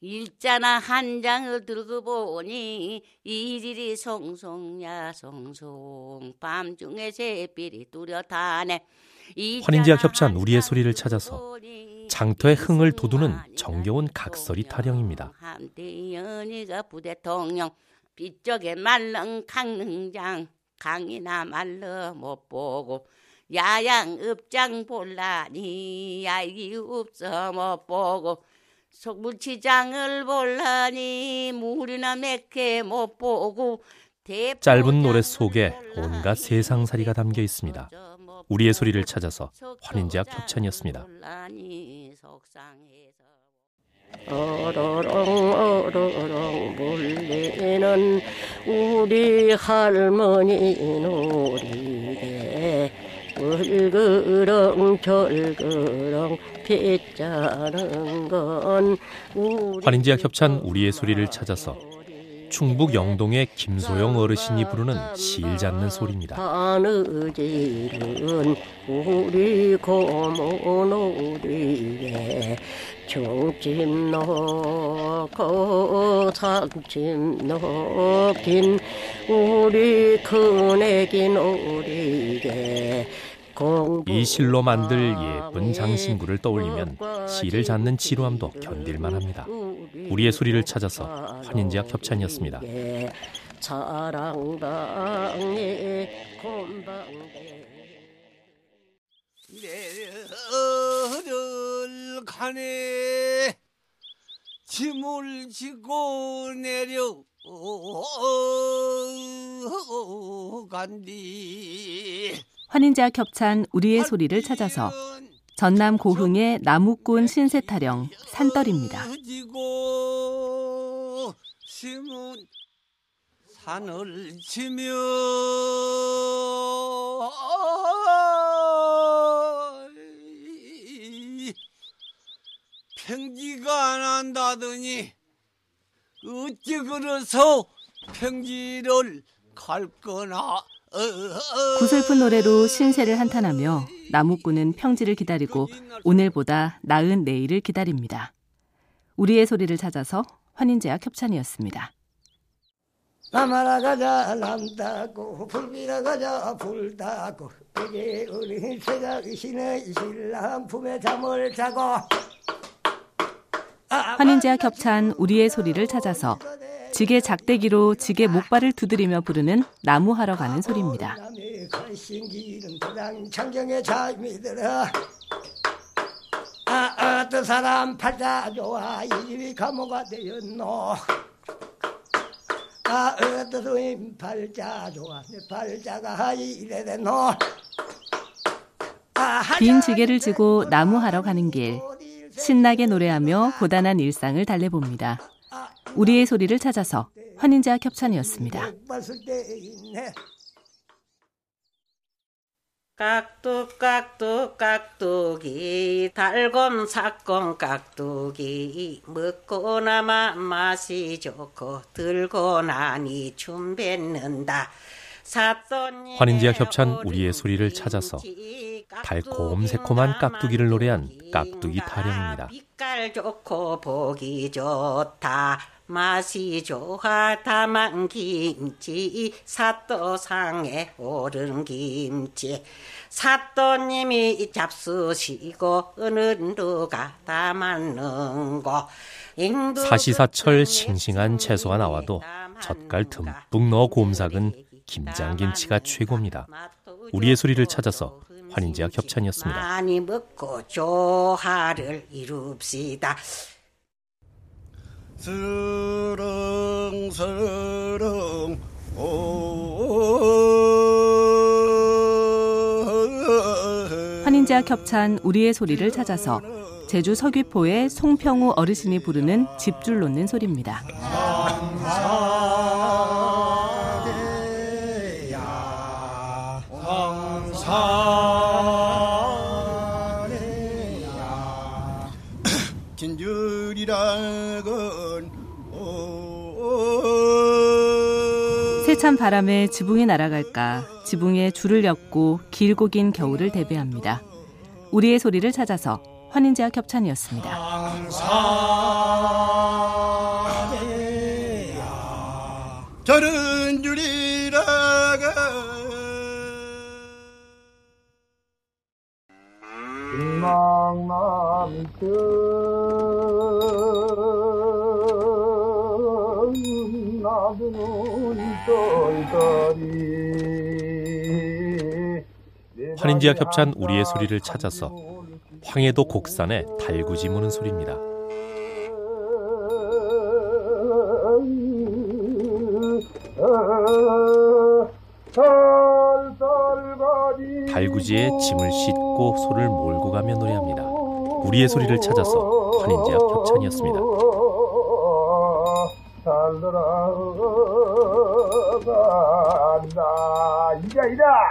일자나 한 장을 들고 보니 이리리 송송야 송송 밤중에 새빛이 뚜렷하네 환인제와 겹찬 우리의 소리를 찾아서 장터의 흥을 돋우는 정겨운 각설이 타령입니다. 연희가 부대통령 빗쪽에 말렁 강릉장 강이나 말러 못 보고 야양 읍장 볼라니 야이 없어 못 보고 속물치장을 볼라니 물이나 맥해 못 보고 짧은 노래 속에 온갖 세상살이가 담겨 있습니다. 우리의 소리를 찾아서 환인제약 협찬이었습니다. 어러렁 어러렁 물리는 우리 할머니 놀이에 물그렁 절그렁 빗자는 건 환인제약 협찬 우리의 소리를 찾아서 충북 영동의 김소영 어르신이 부르는 시일 잡는 소리입니다. 종집 넣고 상집 넣긴 우리 큰애기 놀이에 이 실로 만들 예쁜 장신구를 떠올리면 시를 잡는 지루함도 견딜만 합니다. 우리의 소리를 찾아서 환인제약 협찬이었습니다. 내를 가네 짐을 지고 내려 간디 환인제와 겹찬 우리의 소리를 찾아서 전남 고흥의 나무꾼 신세 타령 산떨입니다. 산을 치며 평지가 난다더니 어찌 그래서 평지를 갈 거나 구슬픈 노래로 신세를 한탄하며 나무꾼은 평지를 기다리고 오늘보다 나은 내일을 기다립니다. 우리의 소리를 찾아서 환인제약 협찬이었습니다. 남하라 가자 남다고 불비라 가자 불다고 베개 어린 세자 신의 신랑 품에 잠을 자고 환인제약 협찬 우리의 소리를 찾아서 지게 작대기로 지게 목발을 두드리며 부르는 나무하러 가는 소리입니다. 아, 어떤 사람 팔자 좋아. 이 집이 감옥가 되었노. 아, 어떤 소인 팔자 좋아. 내 팔자가 이래 됐노. 빈 지게를 지고 나무하러 가는 길. 신나게 노래하며 고단한 일상을 달래봅니다. 우리의 소리를 찾아서 환인제와 협찬이었습니다. 깍둑 깍둑 깍둑이 달곰 사건 깍둑이 먹고 나마 맛이 좋고 들고 나니 춤 뱉는다. 환인제와 협찬 우리의 소리를 찾아서 달콤 새콤한 깍두기를 노래한 깍두기 타령입니다. 빛깔 좋고 보기 좋다. 맛이 좋아 담은 김치 사또상에 오른 김치 사또님이 잡수시고 어느 누가 담았는고 사시사철 싱싱한 채소가 나와도 젓갈 듬뿍 넣어 곰삭은 김장김치가 최고입니다. 우리의 소리를 찾아서 환인제약 협찬이었습니다. 많이 먹고 조화를 이룹시다. 서렁서렁 환인제약 협찬 우리의 소리를 찾아서 제주 서귀포의 송평우 어르신이 부르는 집줄 놓는 소리입니다. 세찬 바람에 지붕이 날아갈까 지붕에 줄을 엮고 길고 긴 겨울을 대비합니다. 우리의 소리를 찾아서 환인제와 겹찬이었습니다. 저는 줄이라가 망망 환인지와 협찬 우리의 소리를 찾아서 황해도 곡산에 달구지 무는 소리입니다. 달구지에 짐을 싣고 소를 몰고 가며 노래합니다. 우리의 소리를 찾아서 환인지와 협찬이었습니다. çaldıran da